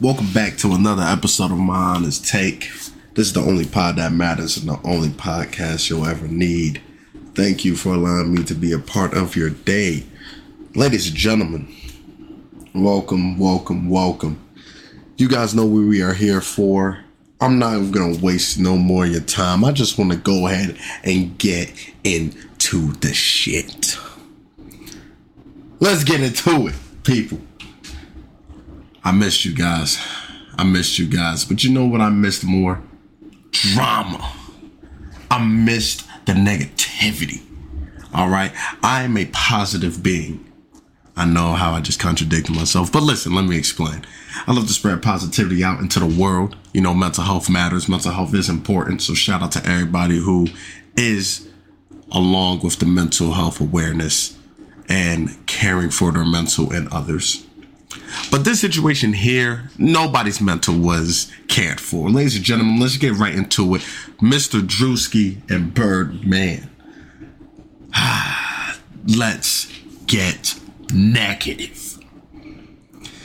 Welcome back to another episode of My Honest Take. This is the only pod that matters and the only podcast you'll ever need. Thank you for allowing me to be a part of your day. Ladies and gentlemen, welcome, welcome, welcome. You guys know what we are here for. I'm not going to waste no more of your time. I just want to go ahead and get into the shit. Let's get into it, people. I missed you guys. I missed you guys. But you know what I missed more? Drama. I missed the negativity. All right. I am a positive being. I know how I just contradicted myself, but listen, let me explain. I love to spread positivity out into the world. You know, mental health matters. Mental health is important. So shout out to everybody who is along with the mental health awareness and caring for their mental and others. But this situation here, nobody's mental was cared for. Ladies and gentlemen, let's get right into it. Mr. Druski and Birdman. let's get negative.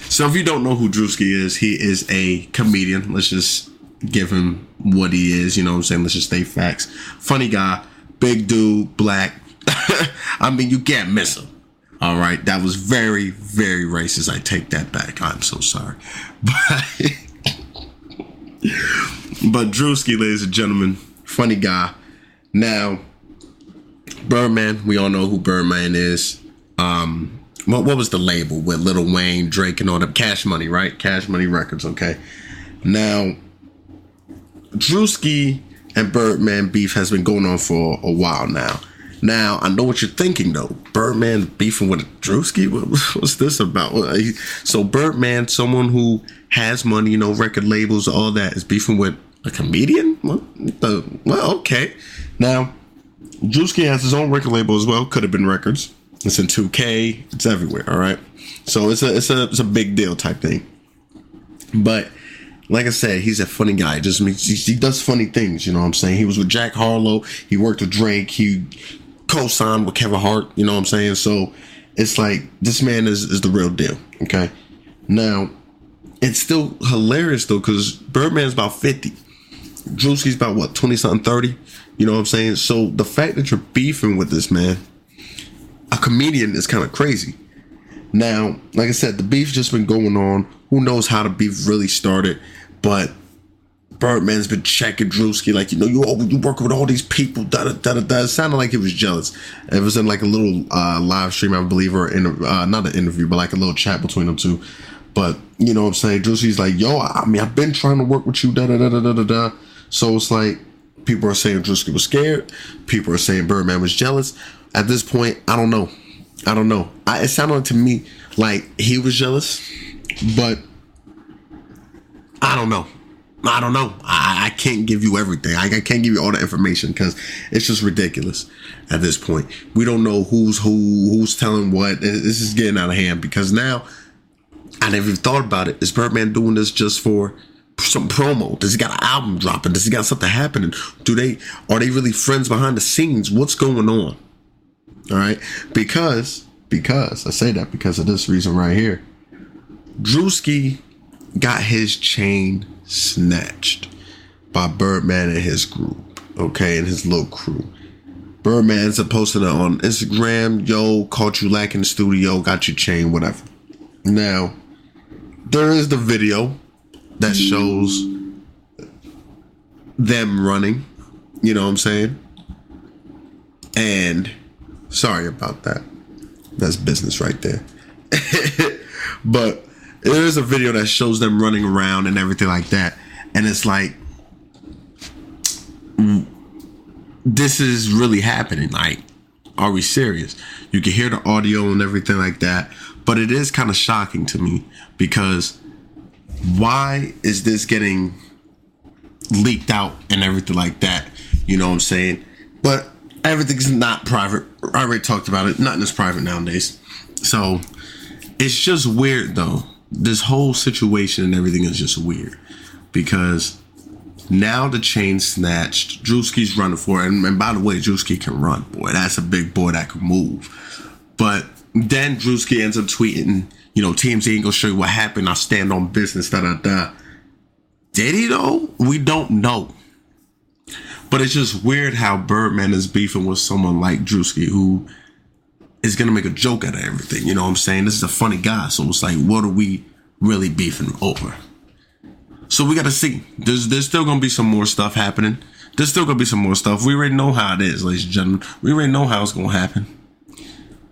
So if you don't know who Druski is, he is a comedian. Let's just give him what he is. You know what I'm saying? Let's just stay facts. Funny guy, big dude, black. I mean, you can't miss him. All right, that was very, very racist. I take that back. I'm so sorry. But, but Druski, ladies and gentlemen, funny guy. Now, Birdman, we all know who Birdman is. Um, what what was the label with Lil Wayne, Drake, and all that? Cash Money, right? Cash Money Records. Okay. Now, Druski and Birdman beef has been going on for a while now. Now I know what you're thinking though. Birdman beefing with Druski. What, what's this about? So Birdman, someone who has money, you know, record labels, all that, is beefing with a comedian. What the, well, okay. Now Druski has his own record label as well. Could have been records. It's in 2K. It's everywhere. All right. So it's a it's a it's a big deal type thing. But like I said, he's a funny guy. Just he, he does funny things. You know what I'm saying? He was with Jack Harlow. He worked with Drake. He co-signed with Kevin Hart. You know what I'm saying? So it's like this man is is the real deal. Okay. Now it's still hilarious though because Birdman's about 50. Druski's about what 20 something 30. You know what I'm saying? So the fact that you're beefing with this man, a comedian, is kind of crazy. Now, like I said, the beef's just been going on. Who knows how the beef really started? But Birdman's been checking Druski, like, you know, you you work with all these people, da da da da. da. It sounded like he was jealous. It was in like a little uh, live stream, I believe, or in uh, not an interview, but like a little chat between them two. But you know what I'm saying? Druski's like, yo, I mean, I've been trying to work with you, da da da da da da da. So it's like people are saying Druski was scared. People are saying Birdman was jealous. At this point, I don't know. I don't know. I, it sounded to me like he was jealous, but I don't know. I don't know. I, I can't give you everything. I, I can't give you all the information because it's just ridiculous at this point. We don't know who's who, who's telling what. This is getting out of hand because now I never even thought about it. Is Birdman doing this just for some promo? Does he got an album dropping? Does he got something happening? Do they are they really friends behind the scenes? What's going on? All right, because because I say that because of this reason right here. Druski got his chain snatched by Birdman and his group, okay, and his little crew. Birdman's posting it on Instagram, yo, caught you lacking the studio, got your chain, whatever. Now, there is the video that shows them running, you know what I'm saying? And sorry about that. That's business right there. but there is a video that shows them running around and everything like that, and it's like mm, this is really happening. Like, are we serious? You can hear the audio and everything like that, but it is kind of shocking to me because why is this getting leaked out and everything like that? You know what I'm saying? But everything's not private. I already talked about it. Nothing is private nowadays. So it's just weird though this whole situation and everything is just weird because now the chain snatched. Druski's running for it. And, and by the way, Druski can run, boy. That's a big boy that can move. But then Druski ends up tweeting, you know, TMZ ain't gonna show you what happened. I stand on business, da da da. Did he though? We don't know. But it's just weird how Birdman is beefing with someone like Druski, who is gonna make a joke out of everything. You know what I'm saying? This is a funny guy, so it's like, what are we really beefing over? So we gotta see. There's there's still gonna be some more stuff happening. There's still gonna be some more stuff. We already know how it is, ladies and gentlemen. We already know how it's gonna happen.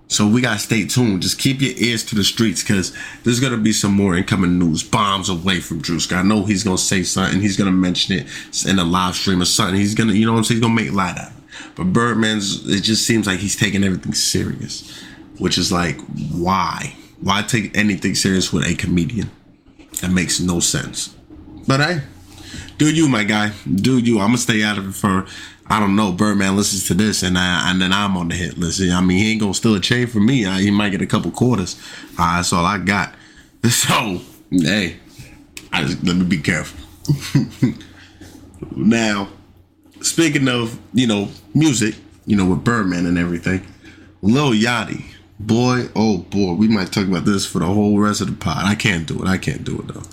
So we gotta stay tuned. Just keep your ears to the streets because there's gonna be some more incoming news. Bombs away from Druski. I know he's gonna say something. He's gonna mention it in a live stream or something. He's gonna, you know what I'm saying? He's gonna make light out. But Birdman's, it just seems like he's taking everything serious, which is like, why? Why take anything serious with a comedian? That makes no sense. But hey, do you, my guy? Do you? I'm gonna stay out of it for I don't know. Birdman listens to this, and I, and then I'm on the hit list. I mean, he ain't gonna steal a chain from me. I, he might get a couple quarters. Uh, that's all I got. So hey, I just let me be careful. now, speaking of you know music, you know with Birdman and everything, Lil Yachty, boy, oh boy, we might talk about this for the whole rest of the pod. I can't do it. I can't do it though.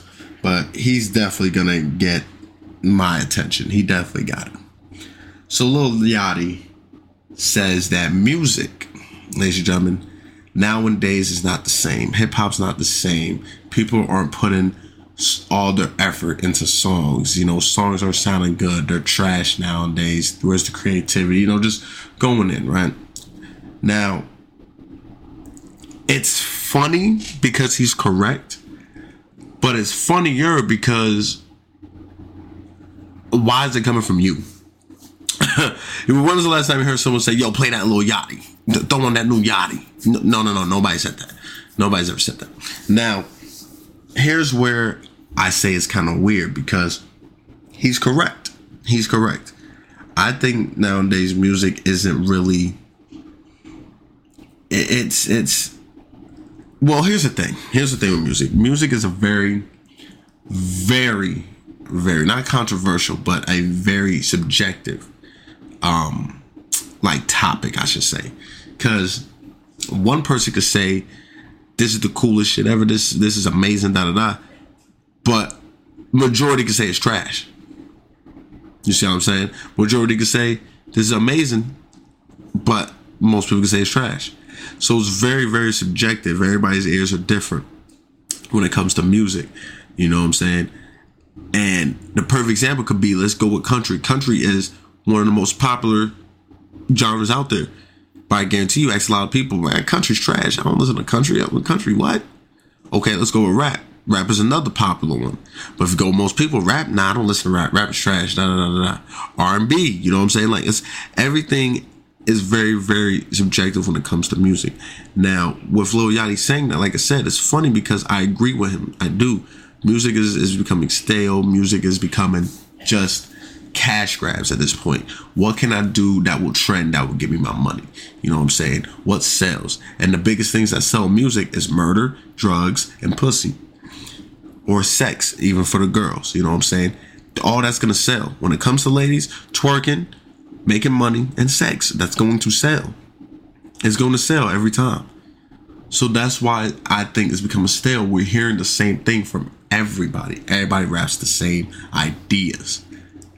But he's definitely gonna get my attention. He definitely got it. So Lil Yachty says that music, ladies and gentlemen, nowadays is not the same. Hip hop's not the same. People aren't putting all their effort into songs. You know, songs are sounding good. They're trash nowadays. Where's the creativity? You know, just going in, right? Now, it's funny because he's correct, but it's funnier because why is it coming from you? when was the last time you heard someone say, "Yo, play that Lil Yachty, throw on that new Yachty"? No, no, no, nobody said that. Nobody's ever said that. Now, here's where I say it's kind of weird because he's correct. He's correct. I think nowadays music isn't really. It's it's. Well, here's the thing. Here's the thing with music. Music is a very, very, very not controversial, but a very subjective um like topic, I should say. Cause one person could say, This is the coolest shit ever, this this is amazing, da da da. But majority can say it's trash. You see what I'm saying? Majority can say this is amazing, but most people can say it's trash. So it's very, very subjective. Everybody's ears are different when it comes to music. You know what I'm saying? And the perfect example could be let's go with country. Country is one of the most popular genres out there. But I guarantee you, ask a lot of people, man, country's trash. I don't listen to country. What country, what? Okay, let's go with rap. Rap is another popular one. But if you go most people, rap, nah, I don't listen to rap. Rap is trash. Da, da, da, da. R&B, you know what I'm saying? Like, it's everything is very, very subjective when it comes to music. Now, with Lil Yachty saying that, like I said, it's funny because I agree with him. I do. Music is, is becoming stale. Music is becoming just cash grabs at this point. What can I do that will trend that will give me my money? You know what I'm saying? What sells? And the biggest things that sell music is murder, drugs, and pussy. Or sex, even for the girls. You know what I'm saying? All that's gonna sell. When it comes to ladies, twerking, making money, and sex, that's going to sell. It's going to sell every time. So that's why I think it's becoming stale. We're hearing the same thing from everybody. Everybody raps the same ideas.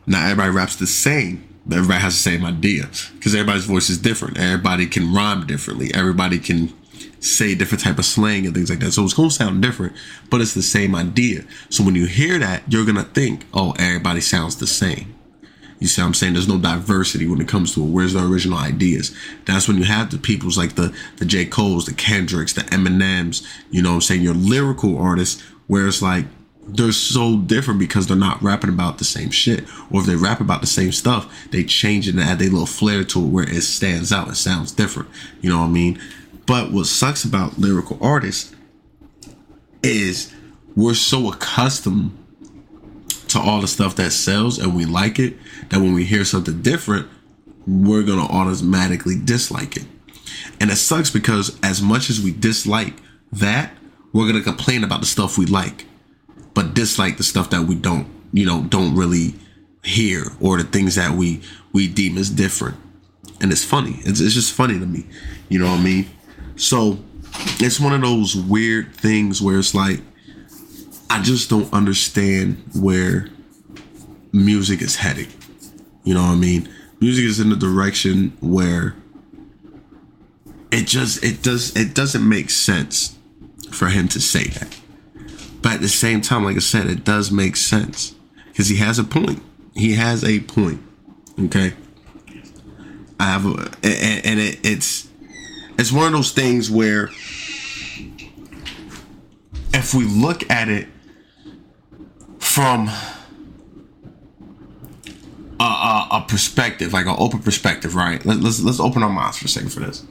Not everybody raps the same. But everybody has the same idea because everybody's voice is different. Everybody can rhyme differently. Everybody can say different type of slang and things like that. So it's gonna sound different, but it's the same idea. So when you hear that, you're gonna think, oh, everybody sounds the same. You see what I'm saying? There's no diversity when it comes to it. Where's the original ideas? That's when you have the peoples like the the J. Cole's, the Kendricks, the Eminems, you know what I'm saying? Your lyrical artists, where it's like they're so different because they're not rapping about the same shit. Or if they rap about the same stuff, they change it and add a little flair to it where it stands out. It sounds different. You know what I mean? But what sucks about lyrical artists is we're so accustomed to all the stuff that sells and we like it that when we hear something different, we're gonna automatically dislike it. And it sucks because as much as we dislike that, we're gonna complain about the stuff we like but dislike the stuff that we don't, you know, don't really hear or the things that we we deem as different. And it's funny. It's, it's just funny to me. You know what I mean? So it's one of those weird things where it's like I just don't understand where music is heading. You know what I mean? Music is in the direction where it just it does it doesn't make sense for him to say that. But at the same time, like I said, it does make sense because he has a point. He has a point. Okay. I have a, and, and it, it's it's one of those things where if we look at it from a, a, a perspective, like an open perspective, right? Let, let's let's open our minds for a second for this.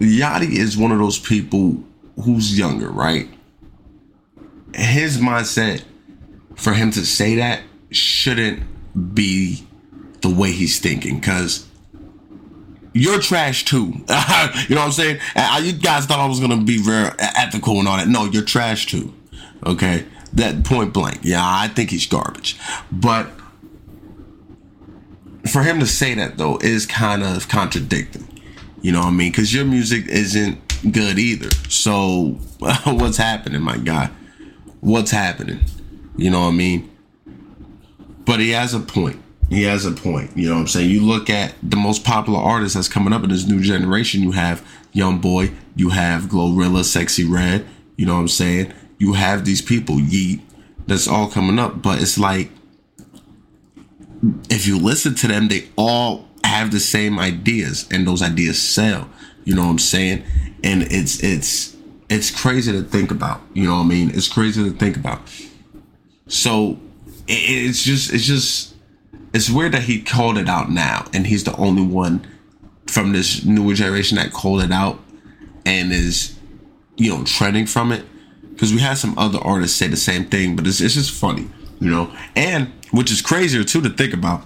Yachty is one of those people who's younger, right? His mindset for him to say that shouldn't be the way he's thinking because you're trash too. you know what I'm saying? You guys thought I was gonna be very ethical and all that. No, you're trash too. Okay, that point blank. Yeah, I think he's garbage. But for him to say that though is kind of contradicting. You know what I mean? Because your music isn't good either. So what's happening, my guy? What's happening? You know what I mean? But he has a point. He has a point. You know what I'm saying? You look at the most popular artists that's coming up in this new generation. You have Young Boy. You have Glorilla, Sexyy Red. You know what I'm saying? You have these people, Yeat, That's all coming up. But it's like, if you listen to them, they all have the same ideas, and those ideas sell. You know what I'm saying? And it's it's it's crazy to think about. You know what I mean? It's crazy to think about. So it's just it's just it's weird that he called it out now, and he's the only one from this newer generation that called it out and is you know trending from it. Because we had some other artists say the same thing, but it's it's just funny, you know. And which is crazier too to think about.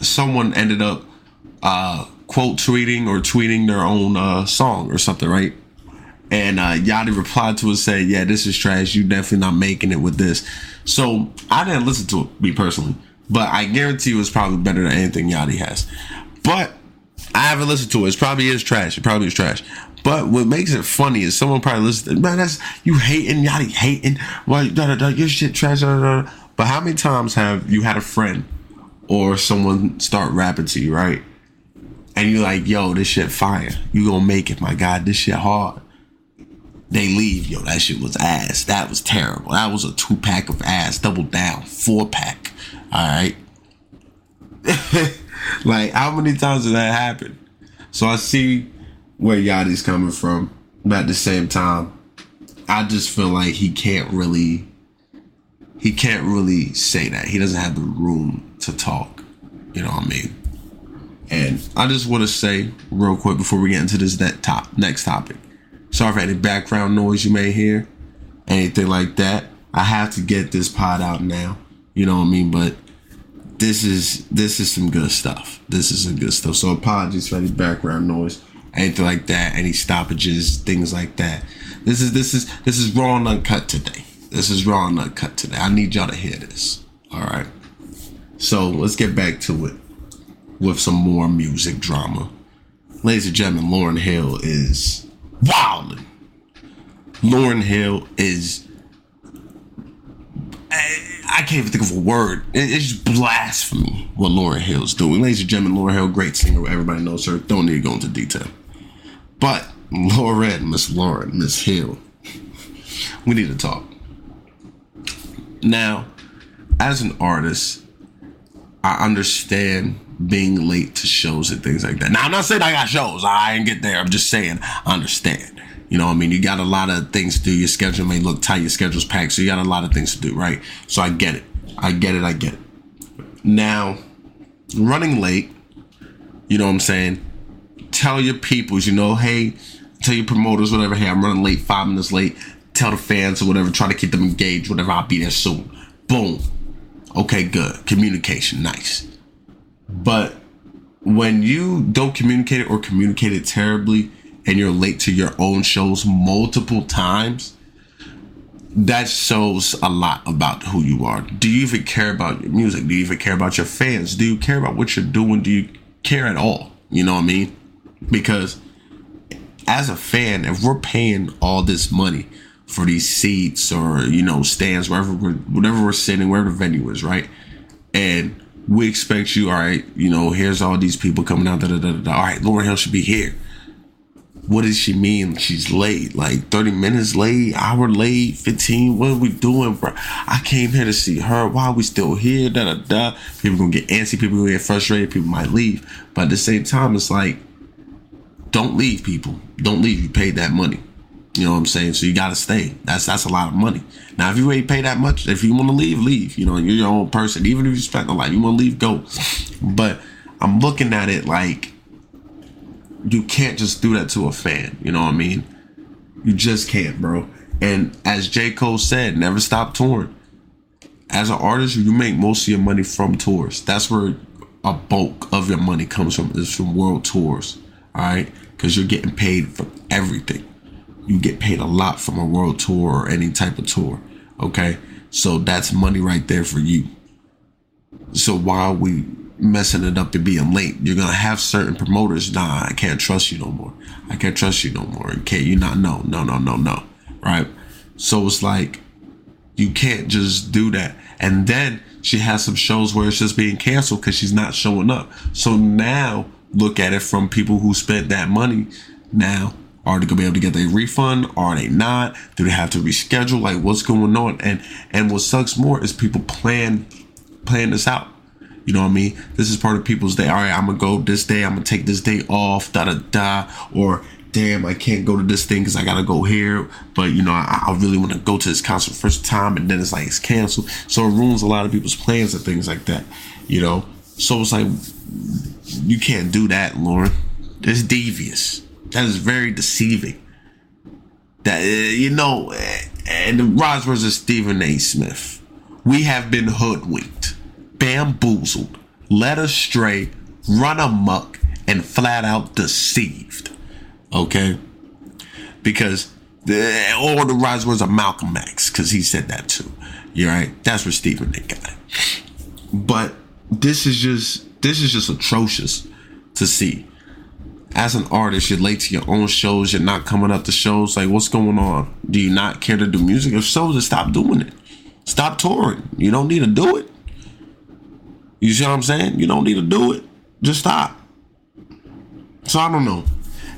Someone ended up uh, quote tweeting or tweeting their own uh, song or something, right? And uh, Yachty replied to it saying, "Yeah, this is trash. You definitely not making it with this." So I didn't listen to it, me personally, but I guarantee you it's probably better than anything Yachty has. But I haven't listened to it. It probably is trash. It probably is trash. But what makes it funny is someone probably listens. Man, that's you hating Yachty hating. Why da da da your shit trash. Da, da, da. But how many times have you had a friend or someone start rapping to you, right? And you're like, yo, this shit fire. You gonna make it, my God. This shit hard. They leave, yo, that shit was ass. That was terrible. That was a two pack of ass, double down, four pack. All right. like, how many times did that happen? So I see where Yachty's coming from, but at the same time, I just feel like he can't really, he can't really say that. He doesn't have the room to talk. You know what I mean? And I just want to say real quick before we get into this net top next topic. Sorry for any background noise you may hear, anything like that. I have to get this pod out now. You know what I mean? But this is this is some good stuff. This is some good stuff. So apologies for any background noise, anything like that, any stoppages, things like that. This is this is this is raw and uncut today. This is raw and uncut today. I need y'all to hear this. All right. So let's get back to it with some more music drama. Ladies and gentlemen, Lauryn Hill is wilding. Lauryn Hill is. I, can't even think of a word. it's just blasphemy what Lauryn Hill is doing. Ladies and gentlemen, Lauryn Hill, great singer. Everybody knows her. Don't need to go into detail. But Lauryn, Miss Lauryn, Miss Hill, we need to talk. Now, as an artist, I understand being late to shows and things like that. Now, I'm not saying I got shows. I ain't get there. I'm just saying I understand. You know I mean? You got a lot of things to do. Your schedule may look tight. Your schedule's packed. So you got a lot of things to do, right? So I get it. I get it. I get it. Now, running late, you know what I'm saying? Tell your peoples, you know, hey, tell your promoters, whatever, hey, I'm running late, five minutes late. Tell the fans or whatever, try to keep them engaged, whatever, I'll be there soon. Boom. Okay, good. Communication, nice. But when you don't communicate it or communicate it terribly and you're late to your own shows multiple times, that shows a lot about who you are. Do you even care about your music? Do you even care about your fans? Do you care about what you're doing? Do you care at all? You know what I mean? Because as a fan, if we're paying all this money for these seats or you know stands wherever we're whatever we're sitting, wherever the venue is, right? And we expect you, all right, you know, here's all these people coming out, da da da da. All right, Lauryn Hill should be here. What does she mean she's late? Like 30 minutes late, hour late, 15? What are we doing, bro? I came here to see her. Why are we still here? Da da da. People gonna get antsy, people gonna get frustrated, people might leave. But at the same time, it's like, don't leave, people. Don't leave. You paid that money. You know what I'm saying? So you gotta stay. That's that's a lot of money. Now, if you already pay that much, if you want to leave, leave. You know, you're your own person. Even if you spend a life, you want to leave, go. But I'm looking at it like you can't just do that to a fan. You know what I mean? You just can't, bro. And as J. Cole said, never stop touring. As an artist, you make most of your money from tours. That's where a bulk of your money comes from is from world tours. All right, because you're getting paid for everything you get paid a lot from a world tour or any type of tour. Okay. So that's money right there for you. So while we messing it up and being late, you're gonna have certain promoters. Nah, I can't trust you no more. I can't trust you no more. Can't you not? No, no, no, no, no. Right. So it's like you can't just do that. And then she has some shows where it's just being canceled because she's not showing up. So now look at it from people who spent that money. Now are they gonna be able to get their refund? Are they not? Do they have to reschedule? Like what's going on? And and what sucks more is people plan plan this out. You know what I mean? This is part of people's day. All right, I'm gonna go this day. I'm gonna take this day off. Da da da. Or damn, I can't go to this thing because I gotta go here. But you know, I, I really want to go to this concert first time, and then it's like it's canceled. So it ruins a lot of people's plans and things like that. You know, so it's like you can't do that, Lauryn. It's devious. That is very deceiving. That uh, you know, and Roz versus Stephen A. Smith, we have been hoodwinked, bamboozled, led astray, run amok, and flat out deceived. Okay, because eh, the or the rise was a Malcolm X because he said that too. You're right. That's where Stephen A. got it. But this is just this is just atrocious to see as an artist, you're late to your own shows, you're not coming up to shows. Like, what's going on? Do you not care to do music? If so, then stop doing it. Stop touring. You don't need to do it. You see what I'm saying? You don't need to do it. Just stop. So I don't know.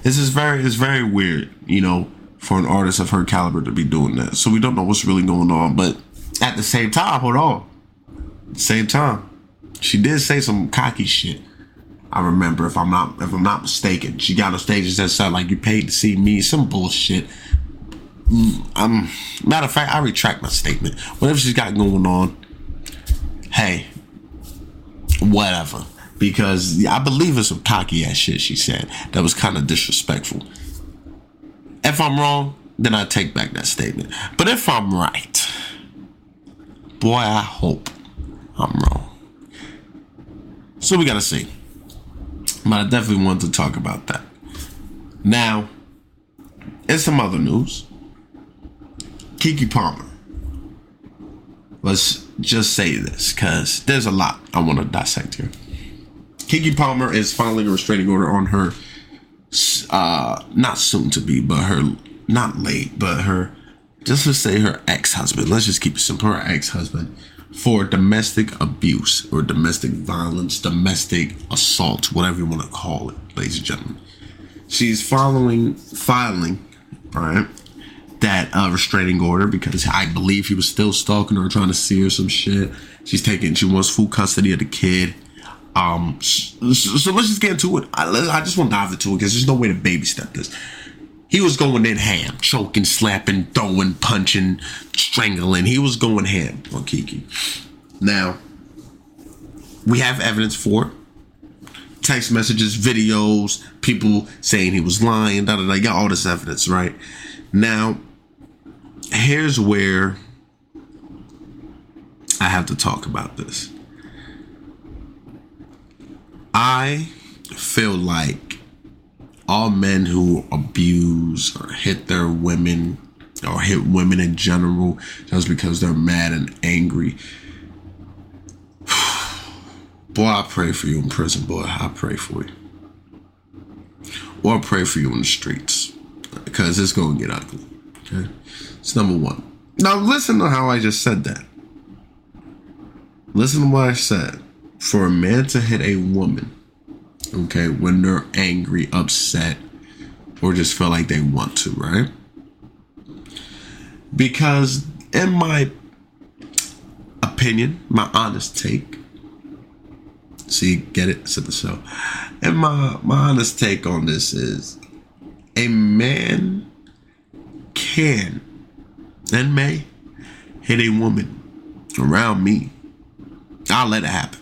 This is very it's very weird, you know, for an artist of her caliber to be doing that. So we don't know what's really going on. But at the same time, hold on. Same time, she did say some cocky shit I remember if I'm not if I'm not mistaken. She got on stage and said something like you paid to see me, some bullshit. Mm, I'm matter of fact, I retract my statement. Whatever she's got going on, hey, whatever. Because I believe it's some cocky ass shit she said that was kind of disrespectful. If I'm wrong, then I take back that statement. But if I'm right, boy, I hope I'm wrong. So we gotta see. But I definitely want to talk about that. Now, in some other news, Keke Palmer. Let's just say this because there's a lot I want to dissect here. Keke Palmer is filing a restraining order on her, uh, not soon to be, but her, not late, but her, just to say her ex husband. Let's just keep it simple. Her ex husband for domestic abuse or domestic violence, domestic assault, whatever you want to call it, ladies and gentlemen. She's following filing, right, that uh, restraining order because I believe he was still stalking her, trying to see her some shit. She's taking, she wants full custody of the kid. Um, so, so let's just get into it. I, I just want to dive into it because there's no way to baby step this. He was going in ham, choking, slapping, throwing, punching, strangling. He was going ham on Keke. Now, we have evidence for it. Text messages, videos, people saying he was lying, da da da. Got all this evidence, right? Now, here's where I have to talk about this. I feel like all men who abuse or hit their women or hit women in general just because they're mad and angry. Boy, I pray for you in prison, boy. I pray for you. Or I pray for you in the streets. Because it's going to get ugly. Okay, it's number one. Now listen to how I just said that. Listen to what I said. For a man to hit a woman, okay, when they're angry, upset, or just feel like they want to, right? Because in my opinion, my honest take, see, get it, set the show. And my my honest take on this is a man can and may hit a woman around me. I'll let it happen.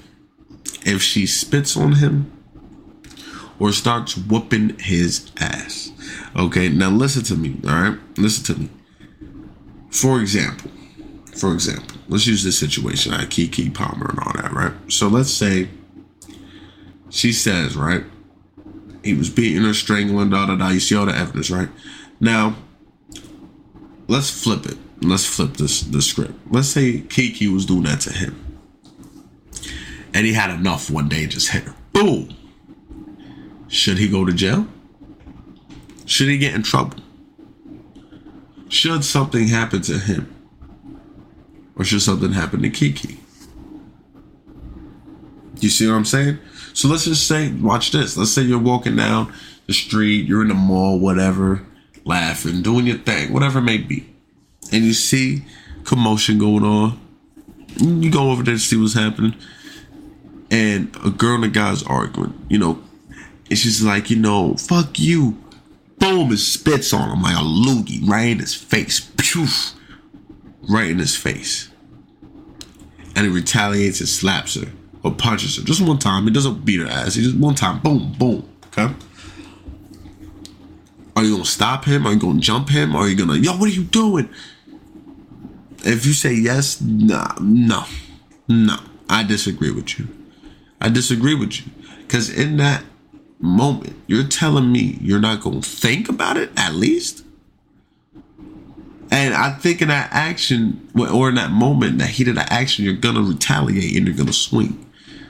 If she spits on him or starts whooping his ass. Okay, now listen to me, all right? Listen to me. For example, for example, let's use this situation. I Keke Palmer and all that, right? So let's say she says, right? He was beating her, strangling, da da da. You see all the evidence, right? Now, let's flip it. Let's flip this the script. Let's say Keke was doing that to him. And he had enough one day and just hit her. Boom. Should he go to jail? Should he get in trouble? Should something happen to him? Or should something happen to Keke? You see what I'm saying? So let's just say, watch this. Let's say you're walking down the street, you're in the mall, whatever, laughing, doing your thing, whatever it may be. And you see commotion going on. You go over there to see what's happening. And a girl and a guy's arguing, you know, and she's like, you know, fuck you. Boom, and spits on him like a loogie right in his face. Poof. Right in his face. And he retaliates and slaps her or punches her just one time. He doesn't beat her ass. He just one time, boom, boom. Okay. Are you gonna stop him? Are you gonna jump him? Are you gonna, yo, what are you doing? If you say yes, nah, no, no, I disagree with you. I disagree with you. Because in that moment, you're telling me you're not gonna think about it at least? And I think in that action, or in that moment, that heat of that action, you're gonna retaliate and you're gonna swing.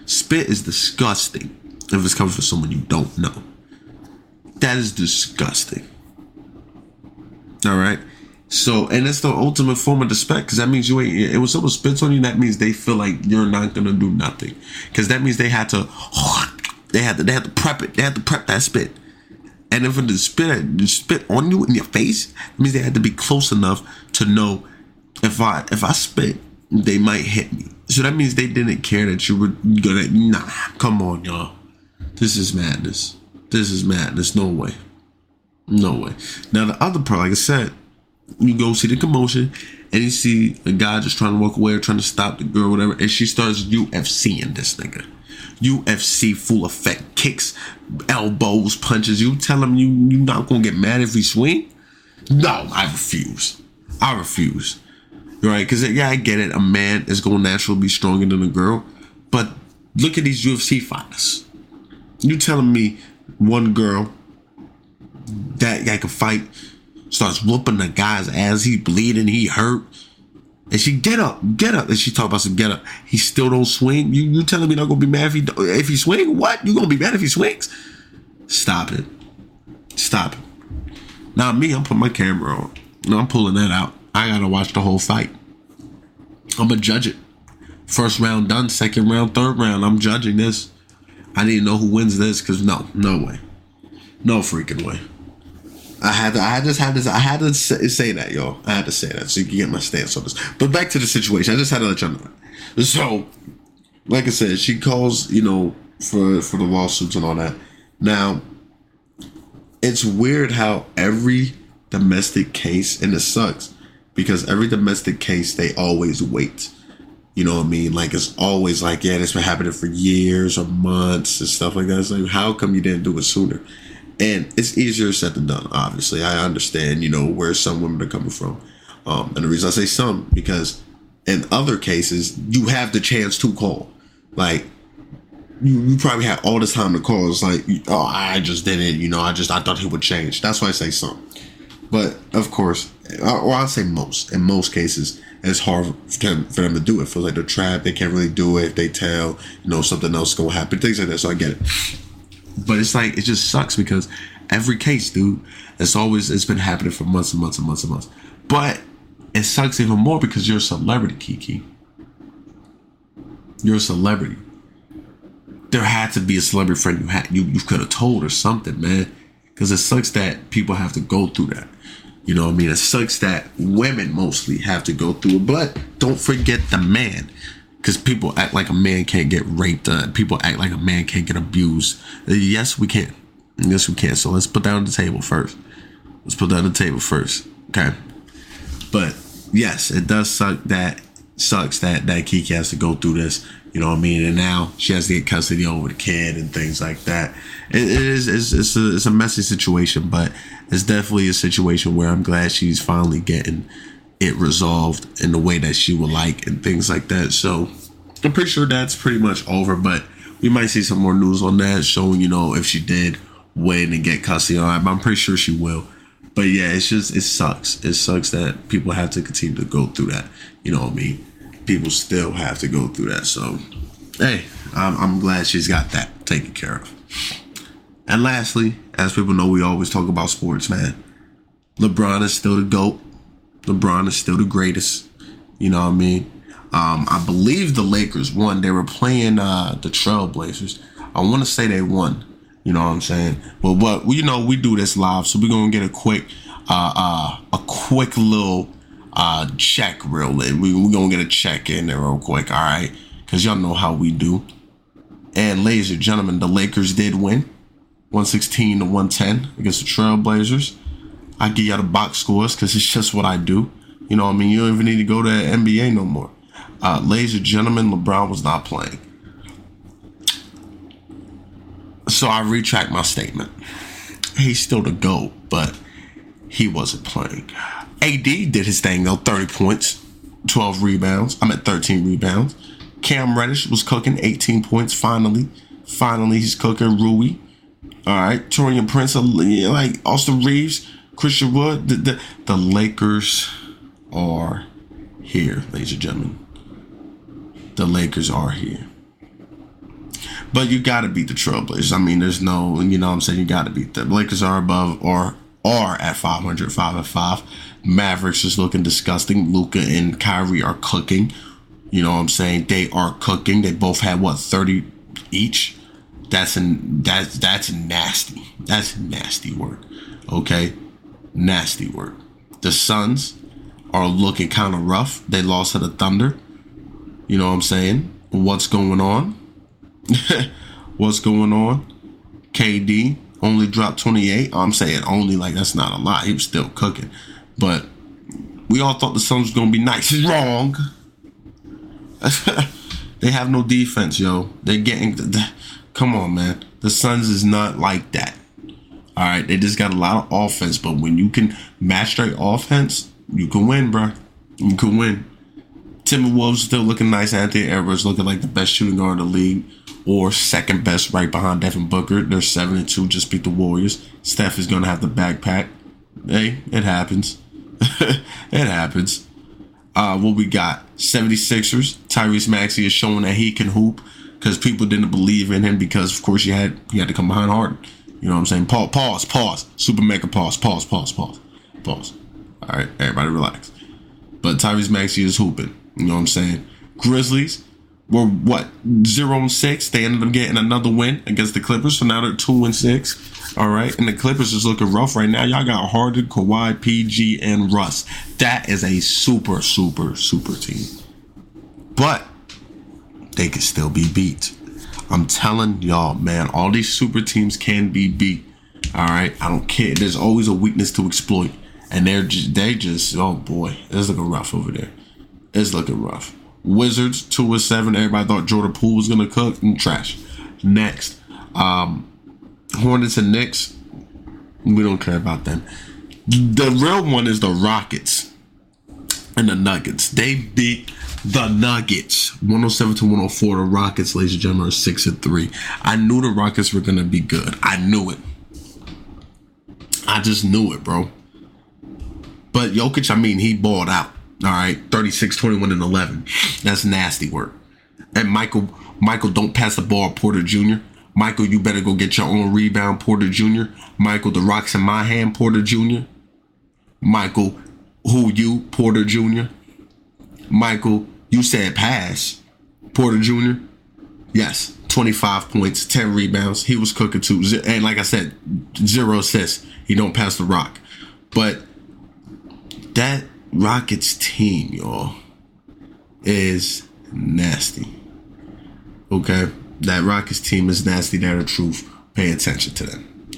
Spit is disgusting if it's coming from someone you don't know. That is disgusting. All right. So, and it's the ultimate form of respect because that means you ain't. It someone spits on you, that means they feel like you're not gonna do nothing. Because that means they had to, they had to, they had to prep it. They had to prep that spit. And if the spit, the spit on you in your face, it means they had to be close enough to know if I if I spit, they might hit me. So that means they didn't care that you were gonna. Nah, come on, y'all. This is madness. This is madness. No way. No way. Now the other part, like I said, you go see the commotion and you see a guy just trying to walk away or trying to stop the girl, whatever, and she starts UFCing this nigga. UFC full effect kicks, elbows, punches. You tell him you you not gonna get mad if he swing? No, I refuse. I refuse. Right? Because yeah, I get it. A man is gonna naturally be stronger than a girl, but look at these UFC fighters. You telling me one girl that guy can fight starts whooping the guy's ass, he bleeding, he hurt. And she get up, get up. And she talk about some get up. He still don't swing. You you telling me not gonna be mad if he if he swing? What? You gonna be mad if he swings? Stop it. Stop it. Now me, I'm putting my camera on. No, I'm pulling that out. I gotta watch the whole fight. I'm gonna judge it. First round done, second round, third round. I'm judging this. I need to know who wins this because no, no way, no freaking way. I had to, I just had to, I had to say, that, yo. I had to say that so you can get my stance on this. But back to the situation, I just had to let y'all know. So, like I said, she calls, you know, for for the lawsuits and all that. Now, it's weird how every domestic case, and it sucks because every domestic case they always wait. You know what I mean? Like it's always like, yeah, this been happening for years or months and stuff like that. It's like, how come you didn't do it sooner? and it's easier said than done. Obviously, I understand, you know, where some women are coming from, um, and the reason I say some because in other cases you have the chance to call, like. You, you probably had all this time to call. It's like, oh, I just didn't, you know, I just, I thought he would change. That's why I say some. But of course, or I'll say most. In most cases, it's hard for them, for them to do it. Feels like they're trapped. They can't really do it. If they tell, you know, something else is gonna happen, things like that. So I get it. But it's like it just sucks because Every case, dude. It's always it's been happening for months and months and months and months. But it sucks even more because you're a celebrity, Keke. You're a celebrity. There had to be a celebrity friend you had you, you could have told or something, man. Because it sucks that people have to go through that. You know what I mean? It sucks that women mostly have to go through it. But don't forget the man. Because people act like a man can't get raped. Uh, people act like a man can't get abused. Yes, we can. Yes, we can. So let's put that on the table first. Let's put that on the table first. Okay. But yes, it does suck that sucks that that Keke has to go through this. You know what I mean? And now she has to get custody over the kid and things like that. it, it is it's, it's a it's a messy situation, but it's definitely a situation where I'm glad she's finally getting it resolved in the way that she would like and things like that. So I'm pretty sure that's pretty much over, but we might see some more news on that showing, you know, if she did win and get custody on. I'm pretty sure she will. But yeah, it's just it sucks. It sucks that people have to continue to go through that. You know what I mean? People still have to go through that. So hey, I'm, I'm glad she's got that taken care of. And lastly, as people know, we always talk about sports, man. LeBron is still the GOAT. LeBron is still the greatest. You know what I mean? Um, I believe the Lakers won. They were playing uh, the Trailblazers. I want to say they won. You know what I'm saying? But what you know, we do this live, so we're gonna get a quick, uh, uh, a quick little uh check real. We we gonna get a check in there real quick, all right? Cause y'all know how we do. And ladies and gentlemen, the Lakers did win, 116 to 110 against the Trailblazers. I give y'all the box scores because it's just what I do. You know, what I mean, you don't even need to go to NBA no more. Uh, ladies and gentlemen, LeBron was not playing. So I retract my statement. He's still the GOAT, but he wasn't playing. AD did his thing though, 30 points, 12 rebounds. I'm at 13 rebounds. Cam Reddish was cooking 18 points finally. Finally, he's cooking Rui. All right. Taurean Prince, uh, like Austin Reaves, Christian Wood. The, the, the Lakers are here, ladies and gentlemen. The Lakers are here. But you got to beat the Trailblazers. I mean, there's no, you know what I'm saying? You got to beat them. The Lakers are above or are at 500, 5 and 5. Mavericks is looking disgusting. Luka and Kyrie are cooking. You know what I'm saying? They are cooking. They both had what 30 each. That's an that's that's nasty. That's nasty work. Okay? Nasty work. The Suns are looking kind of rough. They lost to the Thunder. You know what I'm saying? What's going on? What's going on? KD only dropped 28. I'm saying only like that's not a lot. He was still cooking. But we all thought the Suns was gonna be nice. Wrong. they have no defense, yo. They're getting come on, man. The Suns is not like that. All right, they just got a lot of offense, but when you can match their offense, you can win, bro. You can win. Timberwolves still looking nice. Anthony Edwards looking like the best shooting guard in the league or second best right behind Devin Booker. They're 7 and 2, just beat the Warriors. Steph is going to have the backpack. Hey, it happens. it happens. Uh, what we got? 76ers. Tyrese Maxey is showing that he can hoop because people didn't believe in him because, of course, he had he had to come behind Harden. You know what I'm saying? Pause, pause, pause. Super mega pause, pause, pause, pause, pause. All right, everybody relax. But Tyrese Maxey is hooping. You know what I'm saying? Grizzlies, were what zero and six. They ended up getting another win against the Clippers, so now they're two and six. All right, and the Clippers is looking rough right now. Y'all got Harden, Kawhi, PG, and Russ. That is a super, super, super team. But they can still be beat. I'm telling y'all, man, all these super teams can be beat. All right, I don't care. There's always a weakness to exploit, and they're just, they just, oh boy, it's looking rough over there. It's looking rough. Wizards two and seven. Everybody thought Jordan Poole was gonna cook and trash. Next, um, Hornets and Knicks. We don't care about them. The real one is the Rockets and the Nuggets. They beat the Nuggets 107 to 104. The Rockets, ladies and gentlemen, are six and three. I knew the Rockets were gonna be good. I knew it. I just knew it, bro. But Jokic, I mean, he balled out. All right, 36, 21, and 11. That's nasty work. And Michael, Michael, don't pass the ball, Porter Jr. Michael, you better go get your own rebound, Porter Jr. Michael, the rock's in my hand, Porter Jr. Michael, who you, Porter Jr. Michael, you said pass, Porter Jr. Yes, 25 points, 10 rebounds. He was cooking too. And like I said, zero assists. He don't pass the rock. But that Rockets team, y'all, is nasty. Okay? That Rockets team is nasty. They're the truth. Pay attention to them.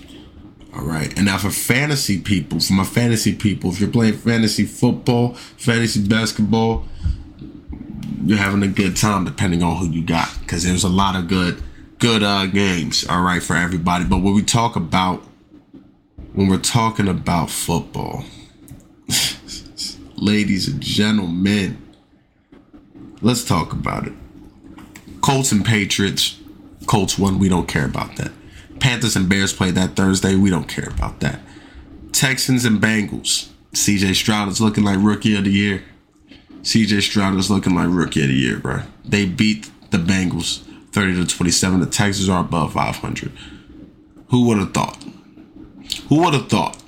All right. And now for fantasy people, for my fantasy people, if you're playing fantasy football, fantasy basketball, you're having a good time depending on who you got because there's a lot of good good uh games all right for everybody but when we talk about when we're talking about football ladies and gentlemen let's talk about it colts and patriots colts won we don't care about that panthers and bears played that thursday we don't care about that texans and bengals cj stroud is looking like rookie of the year CJ Stroud is looking like rookie of the year, bro. They beat the Bengals 30 to 27. The Texans are above 500. Who would have thought? Who would have thought?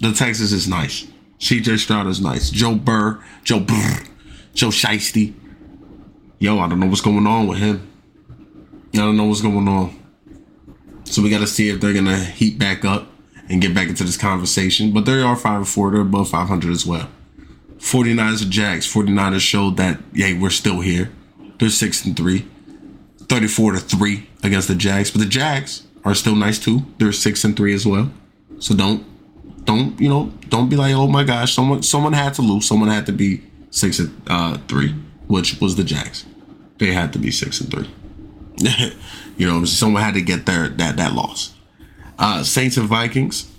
The Texans is nice. CJ Stroud is nice. Joe Burr, Joe Burr, Joe Shiesty. Yo, I don't know what's going on with him. I don't know what's going on. So we got to see if they're gonna heat back up and get back into this conversation. But they are five and four. They're above 500 as well. 49ers and Jags. 49ers showed that, hey, we're still here. They're 6 and 3. 34 to 3 against the Jags. But the Jags are still nice too. They're 6 and 3 as well. So don't don't, you know, don't be like, "Oh my gosh, someone someone had to lose. Someone had to be 6 and uh 3, which was the Jags. They had to be 6 and 3. you know, someone had to get their that that loss. Uh Saints and Vikings.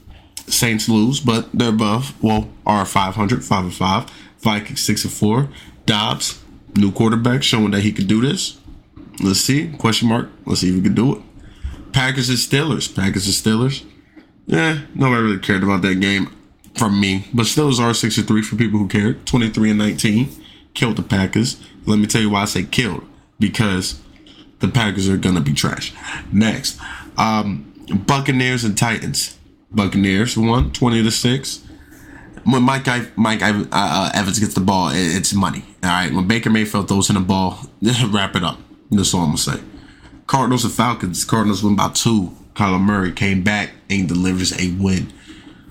Saints lose, but they're above. Well, are 500, 5 and 5. Vikings 6 and 4. Dobbs, new quarterback, showing that he could do this. Let's see. Question mark. Let's see if he can do it. Packers and Steelers. Packers and Steelers. Yeah, nobody really cared about that game from me. But Steelers are 6 and 3 for people who cared. 23 and 19. Killed the Packers. Let me tell you why I say killed. Because the Packers are going to be trash. Next. Um, Buccaneers and Titans. Buccaneers won 20 to 6. When Mike Mike uh, Evans gets the ball, it's money. All right. When Baker Mayfield throws in the ball, wrap it up. That's all I'm gonna say. Cardinals and Falcons. Cardinals win by two. Kyler Murray came back and delivers a win,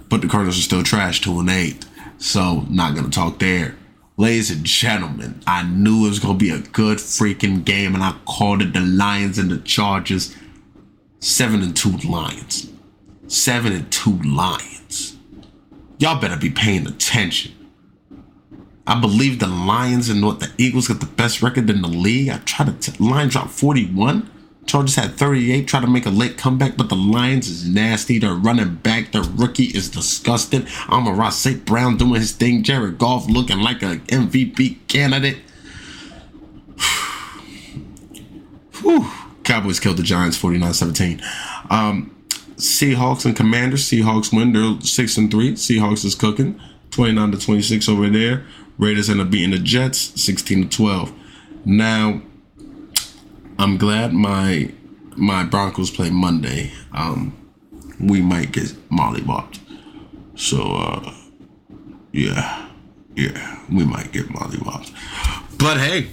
but the Cardinals are still trash, two and eight. So not gonna talk there. Ladies and gentlemen, I knew it was gonna be a good freaking game, and I called it the Lions and the Chargers. Seven and two Lions seven and two Lions. Y'all better be paying attention. I believe the Lions and what the Eagles got the best record in the league. I tried to t- line drop 41. Chargers had 38, try to make a late comeback, but the Lions is nasty. Their running back. Their rookie is disgusting. Amon-Ra St. Brown doing his thing. Jared Goff looking like an MVP candidate. Whew. Cowboys killed the Giants 49 17. Um, Seahawks and Commanders. Seahawks win. They're six and three. Seahawks is cooking. 29 to 26 over there. Raiders end up beating the Jets 16 to 12. Now, I'm glad my my Broncos play Monday. Um, we might get mollywopped. So uh, yeah, yeah, we might get mollywopped. But hey,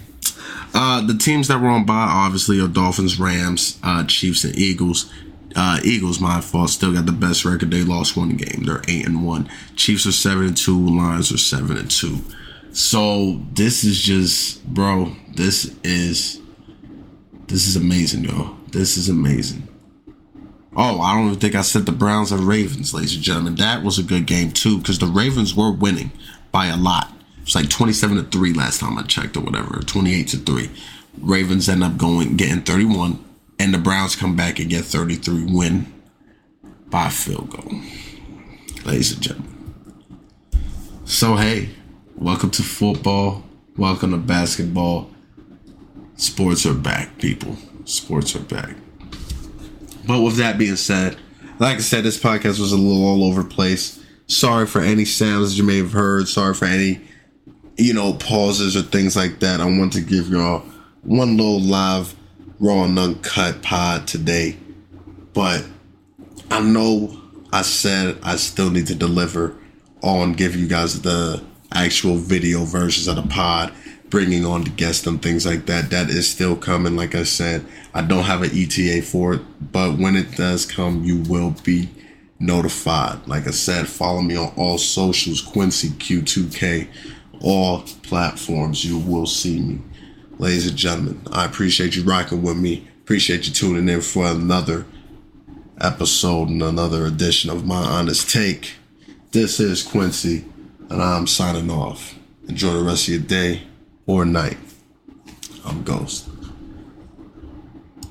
uh, the teams that were on bye obviously are Dolphins, Rams, uh, Chiefs, and Eagles. Uh, Eagles, my fault, still got the best record. They lost one game. They're eight and one. Chiefs are seven and two. Lions are seven and two. So this is just, bro. This is this is amazing, yo. This is amazing. Oh, I don't even think I said the Browns and Ravens, ladies and gentlemen. That was a good game too, because the Ravens were winning by a lot. It's like twenty-seven to three last time I checked, or whatever, twenty-eight to three. Ravens end up going getting thirty-one and the Browns come back and get 33 win by field goal. Ladies and gentlemen. So hey, welcome to football. Welcome to basketball. Sports are back, people. Sports are back. But with that being said, like I said, this podcast was a little all over the place. Sorry for any sounds you may have heard. Sorry for any, you know, pauses or things like that. I want to give y'all one little live raw and uncut pod today, but I know I said I still need to deliver on give you guys the actual video versions of the pod, bringing on the guests and things like that. That is still coming. Like I said, I don't have an ETA for it, but when it does come, you will be notified. Like I said, follow me on all socials, Quincy Q2K, all platforms. You will see me. Ladies and gentlemen, I appreciate you rocking with me. Appreciate you tuning in for another episode and another edition of My Honest Take. This is Quincy, and I'm signing off. Enjoy the rest of your day or night. I'm Ghost.